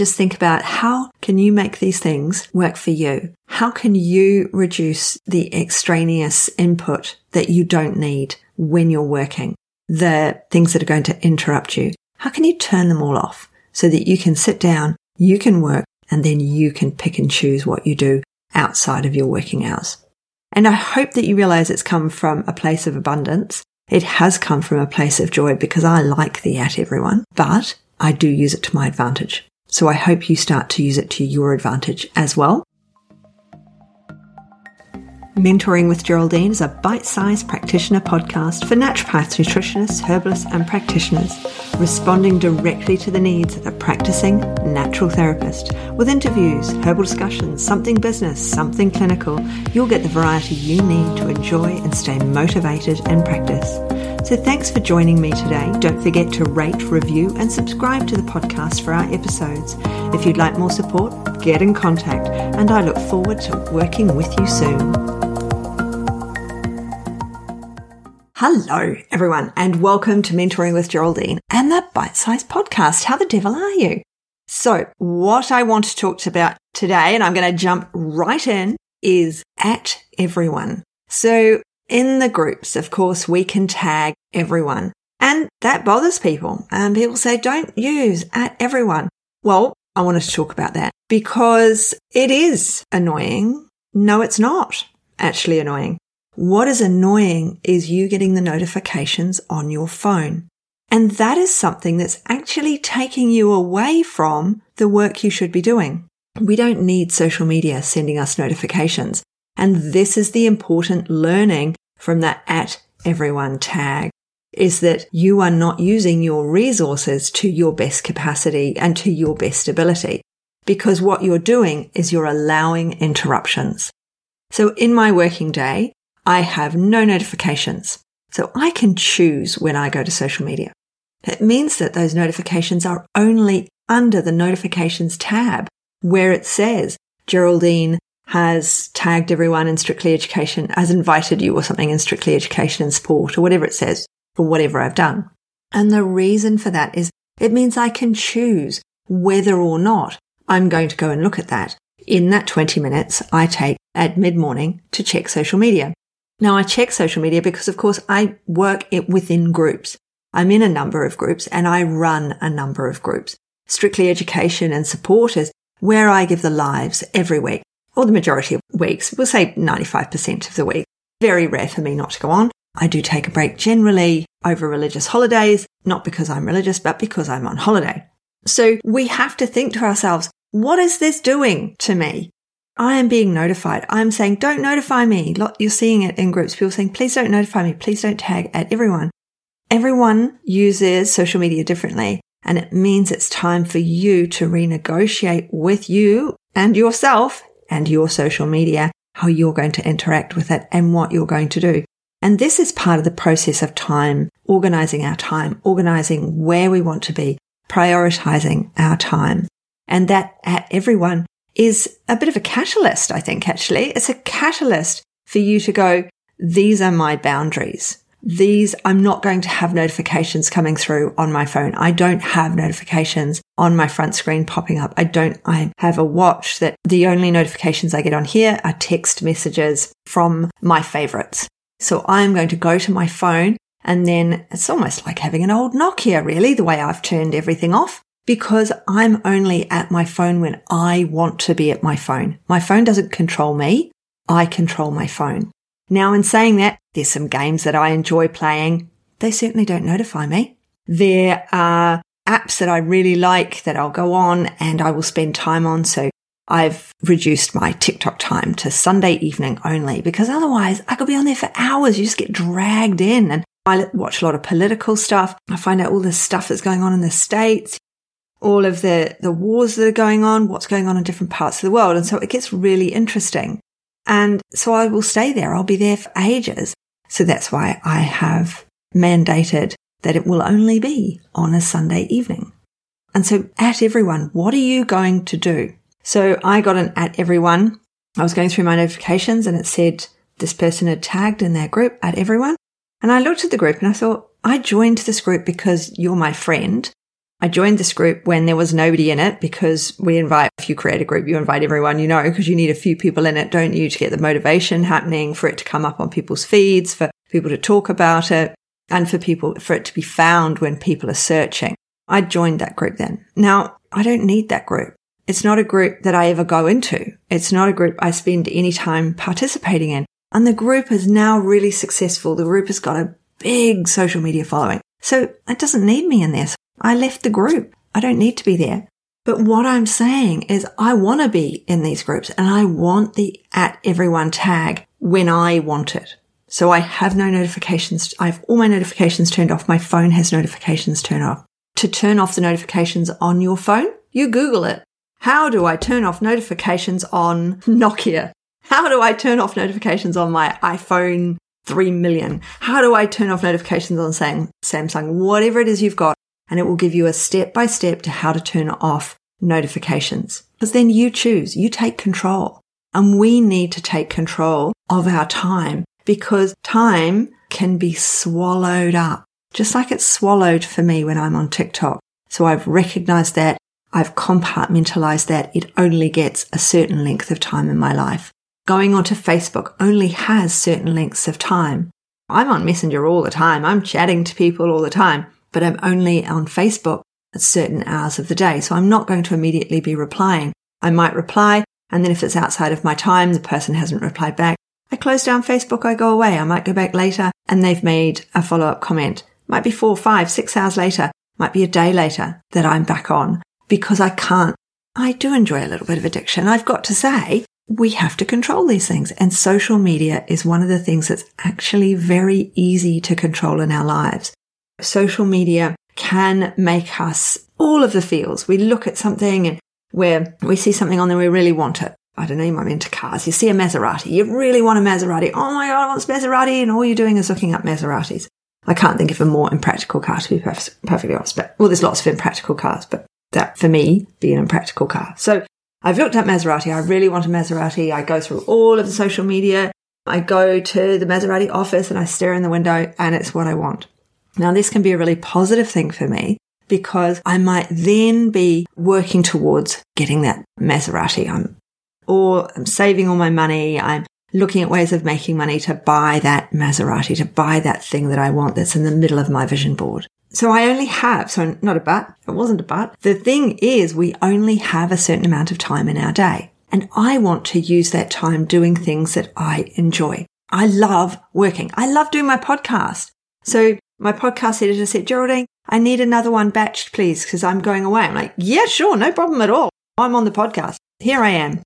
just think about how can you make these things work for you? How can you reduce the extraneous input that you don't need when you're working? The things that are going to interrupt you. How can you turn them all off so that you can sit down, you can work, and then you can pick and choose what you do outside of your working hours? And I hope that you realize it's come from a place of abundance. It has come from a place of joy because I like the at everyone, but I do use it to my advantage. So I hope you start to use it to your advantage as well. Mentoring with Geraldine is a bite sized practitioner podcast for naturopaths, nutritionists, herbalists, and practitioners, responding directly to the needs of the practicing natural therapist. With interviews, herbal discussions, something business, something clinical, you'll get the variety you need to enjoy and stay motivated in practice. So thanks for joining me today. Don't forget to rate, review, and subscribe to the podcast for our episodes. If you'd like more support, get in contact, and I look forward to working with you soon. Hello, everyone, and welcome to Mentoring with Geraldine and the Bite Size Podcast. How the devil are you? So, what I want to talk about today, and I'm going to jump right in, is at everyone. So, in the groups, of course, we can tag everyone. And that bothers people. And people say, don't use at everyone. Well, I wanted to talk about that because it is annoying. No, it's not actually annoying. What is annoying is you getting the notifications on your phone. And that is something that's actually taking you away from the work you should be doing. We don't need social media sending us notifications. And this is the important learning from that at everyone tag is that you are not using your resources to your best capacity and to your best ability because what you're doing is you're allowing interruptions. So in my working day, I have no notifications. So I can choose when I go to social media. It means that those notifications are only under the notifications tab where it says Geraldine has tagged everyone in Strictly Education, has invited you or something in Strictly Education and Sport or whatever it says for whatever I've done. And the reason for that is it means I can choose whether or not I'm going to go and look at that. In that 20 minutes I take at mid morning to check social media. Now I check social media because of course I work it within groups. I'm in a number of groups and I run a number of groups. Strictly Education and Support is where I give the lives every week or the majority of weeks, we'll say 95% of the week. Very rare for me not to go on. I do take a break generally over religious holidays, not because I'm religious, but because I'm on holiday. So we have to think to ourselves, what is this doing to me? I am being notified. I'm saying, don't notify me. You're seeing it in groups. People saying, please don't notify me. Please don't tag at everyone. Everyone uses social media differently. And it means it's time for you to renegotiate with you and yourself and your social media, how you're going to interact with it and what you're going to do. And this is part of the process of time, organizing our time, organizing where we want to be, prioritizing our time. And that at everyone is a bit of a catalyst, I think, actually. It's a catalyst for you to go, these are my boundaries these, I'm not going to have notifications coming through on my phone. I don't have notifications on my front screen popping up. I don't, I have a watch that the only notifications I get on here are text messages from my favorites. So I'm going to go to my phone and then it's almost like having an old Nokia, really, the way I've turned everything off because I'm only at my phone when I want to be at my phone. My phone doesn't control me. I control my phone. Now, in saying that, there's some games that I enjoy playing. They certainly don't notify me. There are apps that I really like that I'll go on and I will spend time on. So I've reduced my TikTok time to Sunday evening only because otherwise I could be on there for hours. You just get dragged in and I watch a lot of political stuff. I find out all the stuff that's going on in the States, all of the, the wars that are going on, what's going on in different parts of the world. And so it gets really interesting. And so I will stay there. I'll be there for ages. So that's why I have mandated that it will only be on a Sunday evening. And so at everyone, what are you going to do? So I got an at everyone. I was going through my notifications and it said this person had tagged in their group at everyone. And I looked at the group and I thought, I joined this group because you're my friend. I joined this group when there was nobody in it because we invite, if you create a group, you invite everyone you know because you need a few people in it, don't you, to get the motivation happening, for it to come up on people's feeds, for people to talk about it, and for people, for it to be found when people are searching. I joined that group then. Now, I don't need that group. It's not a group that I ever go into. It's not a group I spend any time participating in. And the group is now really successful. The group has got a big social media following. So it doesn't need me in there. I left the group. I don't need to be there. But what I'm saying is I want to be in these groups and I want the at everyone tag when I want it. So I have no notifications. I have all my notifications turned off. My phone has notifications turned off. To turn off the notifications on your phone, you Google it. How do I turn off notifications on Nokia? How do I turn off notifications on my iPhone 3 million? How do I turn off notifications on Samsung? Whatever it is you've got, and it will give you a step by step to how to turn off notifications. Because then you choose, you take control. And we need to take control of our time because time can be swallowed up, just like it's swallowed for me when I'm on TikTok. So I've recognized that. I've compartmentalized that it only gets a certain length of time in my life. Going onto Facebook only has certain lengths of time. I'm on Messenger all the time. I'm chatting to people all the time but I'm only on Facebook at certain hours of the day. So I'm not going to immediately be replying. I might reply. And then if it's outside of my time, the person hasn't replied back. I close down Facebook. I go away. I might go back later and they've made a follow up comment. Might be four, five, six hours later. Might be a day later that I'm back on because I can't. I do enjoy a little bit of addiction. I've got to say we have to control these things and social media is one of the things that's actually very easy to control in our lives social media can make us all of the feels. We look at something and where we see something on there, we really want it. I don't know, you might be into cars. You see a Maserati. You really want a Maserati. Oh my God, I want a Maserati. And all you're doing is looking up Maseratis. I can't think of a more impractical car to be perfectly honest. But, well, there's lots of impractical cars, but that for me be an impractical car. So I've looked at Maserati. I really want a Maserati. I go through all of the social media. I go to the Maserati office and I stare in the window and it's what I want. Now, this can be a really positive thing for me because I might then be working towards getting that Maserati. I'm, or I'm saving all my money. I'm looking at ways of making money to buy that Maserati, to buy that thing that I want that's in the middle of my vision board. So I only have, so not a but, it wasn't a but. The thing is, we only have a certain amount of time in our day. And I want to use that time doing things that I enjoy. I love working. I love doing my podcast. So my podcast editor said, Geraldine, I need another one batched, please, because I'm going away. I'm like, yeah, sure, no problem at all. I'm on the podcast. Here I am.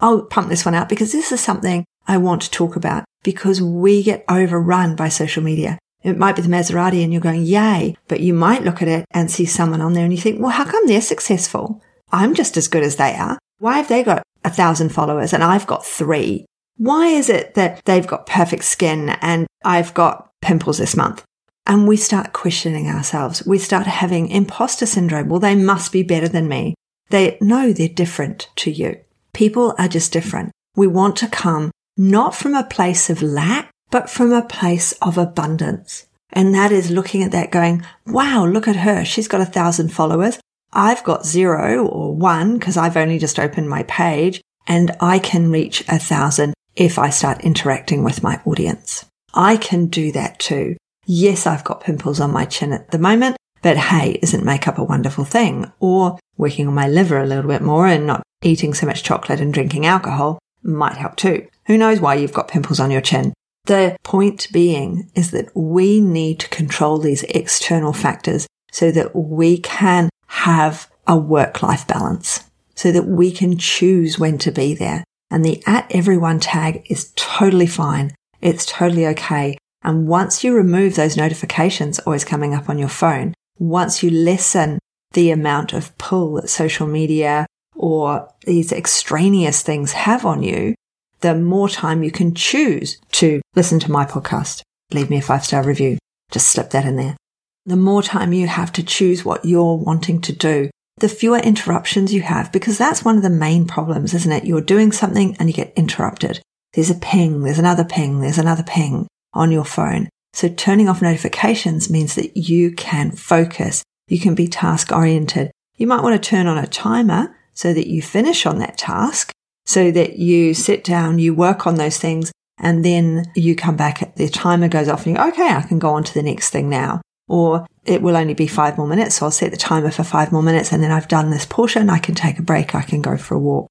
I'll pump this one out because this is something I want to talk about because we get overrun by social media. It might be the Maserati and you're going, yay, but you might look at it and see someone on there and you think, well, how come they're successful? I'm just as good as they are. Why have they got a thousand followers and I've got three? Why is it that they've got perfect skin and I've got pimples this month? And we start questioning ourselves. We start having imposter syndrome. Well, they must be better than me. They know they're different to you. People are just different. We want to come not from a place of lack, but from a place of abundance. And that is looking at that going, wow, look at her. She's got a thousand followers. I've got zero or one because I've only just opened my page and I can reach a thousand if I start interacting with my audience. I can do that too. Yes, I've got pimples on my chin at the moment, but hey, isn't makeup a wonderful thing? Or working on my liver a little bit more and not eating so much chocolate and drinking alcohol might help too. Who knows why you've got pimples on your chin? The point being is that we need to control these external factors so that we can have a work life balance, so that we can choose when to be there. And the at everyone tag is totally fine. It's totally okay. And once you remove those notifications always coming up on your phone, once you lessen the amount of pull that social media or these extraneous things have on you, the more time you can choose to listen to my podcast. Leave me a five star review. Just slip that in there. The more time you have to choose what you're wanting to do, the fewer interruptions you have, because that's one of the main problems, isn't it? You're doing something and you get interrupted. There's a ping, there's another ping, there's another ping on your phone. So turning off notifications means that you can focus You can be task oriented. You might want to turn on a timer so that you finish on that task, so that you sit down, you work on those things, and then you come back, the timer goes off and you go, okay, I can go on to the next thing now. Or it will only be five more minutes. So I'll set the timer for five more minutes and then I've done this portion. I can take a break. I can go for a walk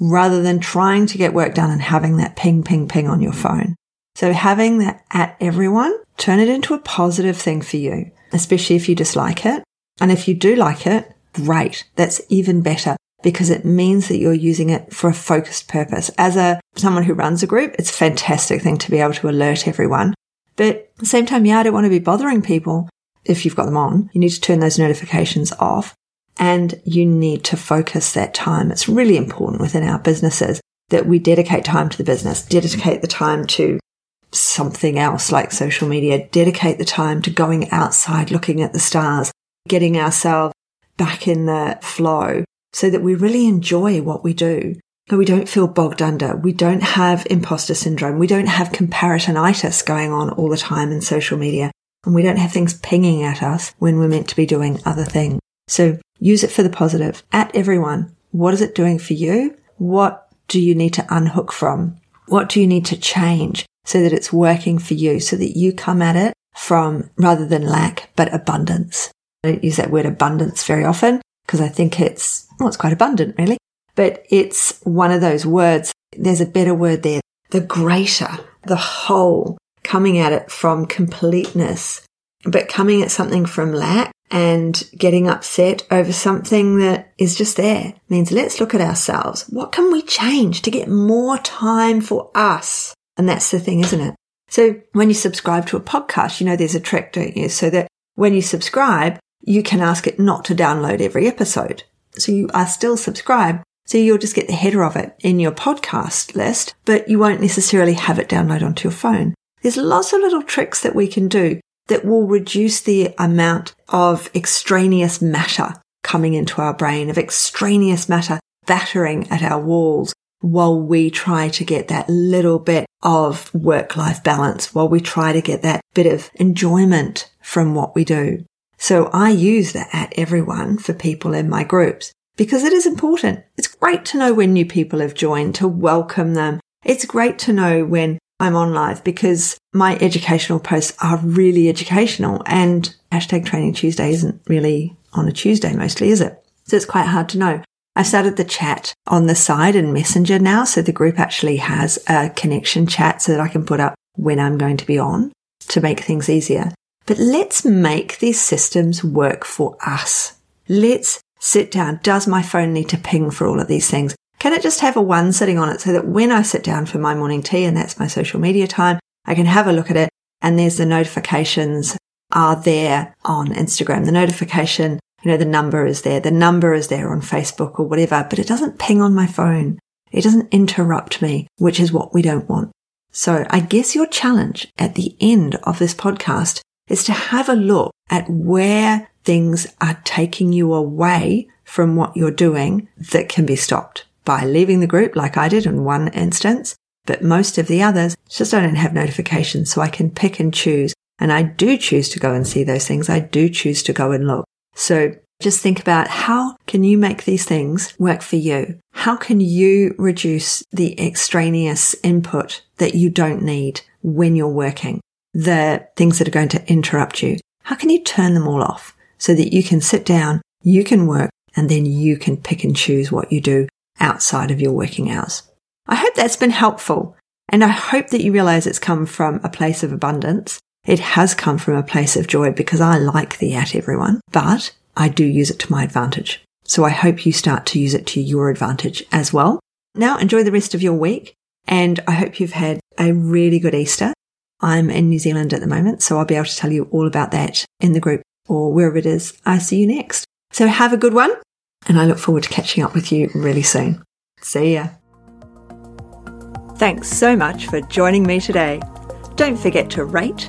rather than trying to get work done and having that ping, ping, ping on your phone. So having that at everyone, turn it into a positive thing for you, especially if you dislike it. And if you do like it, great. That's even better because it means that you're using it for a focused purpose. As a someone who runs a group, it's a fantastic thing to be able to alert everyone. But at the same time, yeah, I don't want to be bothering people if you've got them on. You need to turn those notifications off and you need to focus that time. It's really important within our businesses that we dedicate time to the business, dedicate the time to something else like social media, dedicate the time to going outside, looking at the stars, getting ourselves back in the flow so that we really enjoy what we do. That we don't feel bogged under. We don't have imposter syndrome. We don't have comparisonitis going on all the time in social media. And we don't have things pinging at us when we're meant to be doing other things. So use it for the positive at everyone. What is it doing for you? What do you need to unhook from? What do you need to change so that it's working for you so that you come at it from rather than lack, but abundance? I don't use that word abundance very often because I think it's, well, it's quite abundant really, but it's one of those words. There's a better word there. The greater, the whole, coming at it from completeness, but coming at something from lack and getting upset over something that is just there means let's look at ourselves. What can we change to get more time for us? And that's the thing, isn't it? So when you subscribe to a podcast, you know, there's a trick, don't you? So that when you subscribe, you can ask it not to download every episode. So you are still subscribed. So you'll just get the header of it in your podcast list, but you won't necessarily have it download onto your phone. There's lots of little tricks that we can do that will reduce the amount of extraneous matter coming into our brain, of extraneous matter battering at our walls while we try to get that little bit of work life balance, while we try to get that bit of enjoyment from what we do. So I use that at everyone for people in my groups because it is important. It's great to know when new people have joined to welcome them. It's great to know when I'm on live because my educational posts are really educational and hashtag training Tuesday isn't really on a Tuesday mostly, is it? So it's quite hard to know. I started the chat on the side in Messenger now. So the group actually has a connection chat so that I can put up when I'm going to be on to make things easier. But let's make these systems work for us. Let's sit down. Does my phone need to ping for all of these things? Can it just have a one sitting on it so that when I sit down for my morning tea and that's my social media time, I can have a look at it and there's the notifications are there on Instagram. The notification, you know, the number is there. The number is there on Facebook or whatever, but it doesn't ping on my phone. It doesn't interrupt me, which is what we don't want. So I guess your challenge at the end of this podcast is to have a look at where things are taking you away from what you're doing that can be stopped by leaving the group like I did in one instance, but most of the others just don't have notifications so I can pick and choose. And I do choose to go and see those things. I do choose to go and look. So just think about how can you make these things work for you? How can you reduce the extraneous input that you don't need when you're working? The things that are going to interrupt you. How can you turn them all off so that you can sit down, you can work, and then you can pick and choose what you do outside of your working hours. I hope that's been helpful. And I hope that you realize it's come from a place of abundance. It has come from a place of joy because I like the at everyone, but I do use it to my advantage. So I hope you start to use it to your advantage as well. Now enjoy the rest of your week and I hope you've had a really good Easter. I'm in New Zealand at the moment, so I'll be able to tell you all about that in the group or wherever it is I see you next. So have a good one and I look forward to catching up with you really soon. See ya. Thanks so much for joining me today. Don't forget to rate,